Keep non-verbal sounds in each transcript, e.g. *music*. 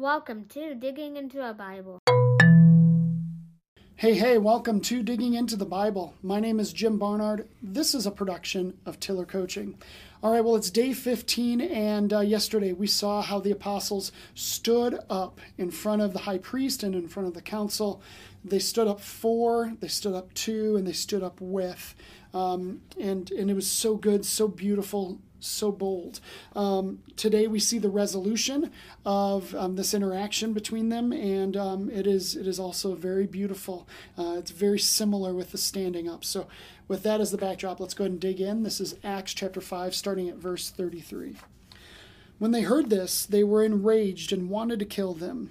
Welcome to Digging into a Bible. Hey, hey, welcome to Digging into the Bible. My name is Jim Barnard. This is a production of Tiller Coaching. All right, well, it's day 15, and uh, yesterday we saw how the apostles stood up in front of the high priest and in front of the council. They stood up for, they stood up to, and they stood up with. Um, and, and it was so good, so beautiful, so bold. Um, today we see the resolution of um, this interaction between them, and um, it is it is also very beautiful. Uh, it's very similar with the standing up. So, with that as the backdrop, let's go ahead and dig in. This is Acts chapter five, starting at verse thirty-three. When they heard this, they were enraged and wanted to kill them.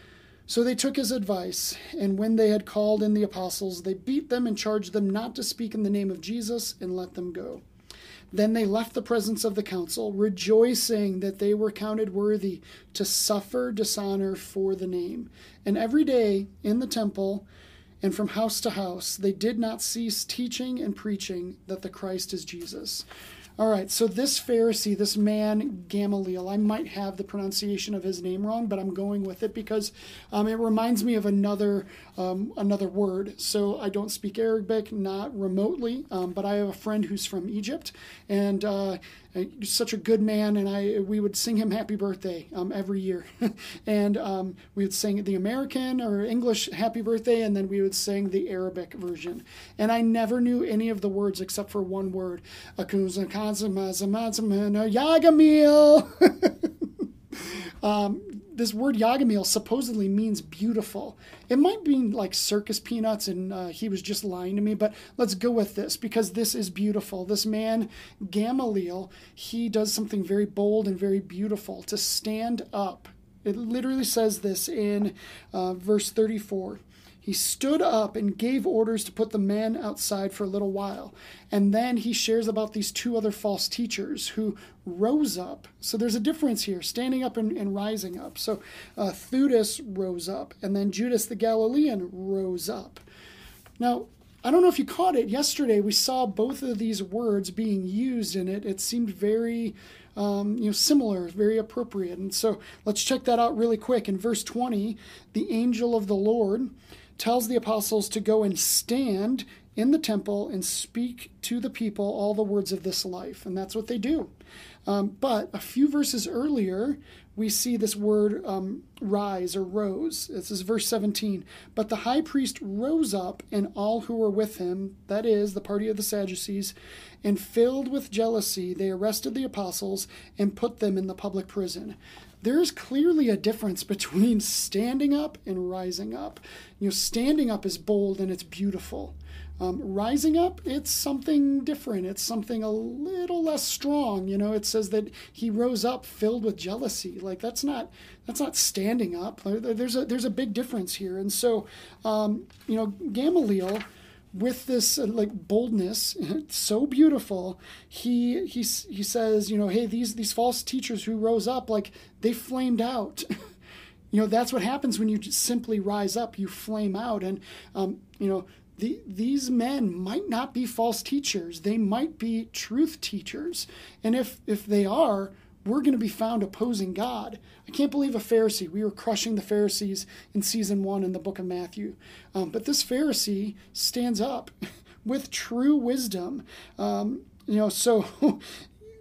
So they took his advice, and when they had called in the apostles, they beat them and charged them not to speak in the name of Jesus and let them go. Then they left the presence of the council, rejoicing that they were counted worthy to suffer dishonor for the name. And every day in the temple and from house to house, they did not cease teaching and preaching that the Christ is Jesus. All right, so this Pharisee, this man Gamaliel, I might have the pronunciation of his name wrong, but I'm going with it because um, it reminds me of another um, another word. So I don't speak Arabic, not remotely, um, but I have a friend who's from Egypt, and uh, such a good man, and I we would sing him happy birthday um, every year, *laughs* and um, we would sing the American or English happy birthday, and then we would sing the Arabic version. And I never knew any of the words except for one word, Yagamil. *laughs* um, this word Yagamil supposedly means beautiful. It might mean like circus peanuts, and uh, he was just lying to me, but let's go with this because this is beautiful. This man, Gamaliel, he does something very bold and very beautiful to stand up. It literally says this in uh, verse 34. He stood up and gave orders to put the men outside for a little while. And then he shares about these two other false teachers who rose up. So there's a difference here standing up and, and rising up. So uh, Theudas rose up, and then Judas the Galilean rose up. Now, I don't know if you caught it. Yesterday, we saw both of these words being used in it. It seemed very um, you know, similar, very appropriate. And so let's check that out really quick. In verse 20, the angel of the Lord tells the apostles to go and stand in the temple and speak to the people all the words of this life. And that's what they do. Um, but a few verses earlier, we see this word um, rise or rose. This is verse 17. But the high priest rose up, and all who were with him, that is, the party of the Sadducees, and filled with jealousy, they arrested the apostles and put them in the public prison there's clearly a difference between standing up and rising up. You know, standing up is bold and it's beautiful. Um, rising up, it's something different. It's something a little less strong. You know, it says that he rose up filled with jealousy. Like that's not that's not standing up. There's a there's a big difference here. And so, um, you know, Gamaliel with this uh, like boldness *laughs* so beautiful. He he he says you know hey these these false teachers who rose up like they flamed out. *laughs* You know that's what happens when you simply rise up you flame out. And um, you know the, these men might not be false teachers. They might be truth teachers. And if if they are we're going to be found opposing God. I can't believe a Pharisee. We were crushing the Pharisees in season one in the book of Matthew. Um, but this Pharisee stands up *laughs* with true wisdom. Um, you know, so, *laughs* you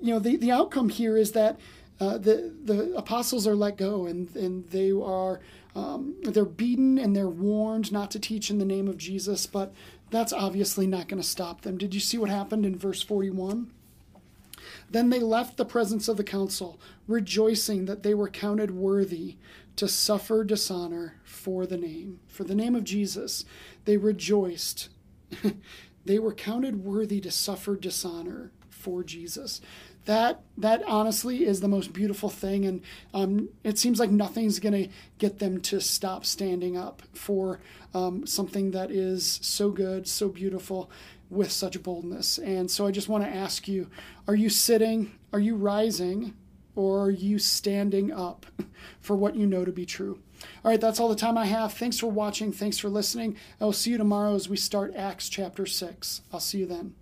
know, the, the outcome here is that uh, the the apostles are let go and and they are um, they're beaten and they're warned not to teach in the name of Jesus, but that's obviously not going to stop them. Did you see what happened in verse 41? Then they left the presence of the council, rejoicing that they were counted worthy to suffer dishonor for the name. For the name of Jesus, they rejoiced. *laughs* they were counted worthy to suffer dishonor for Jesus that that honestly is the most beautiful thing. And um, it seems like nothing's going to get them to stop standing up for um, something that is so good so beautiful with such boldness. And so i just want to ask you are you sitting are you rising or are you standing up *laughs* for what you know to be true? All right that's all the time i have. Thanks for watching. Thanks for listening. I will see you tomorrow as we start acts chapter 6 i'll see you then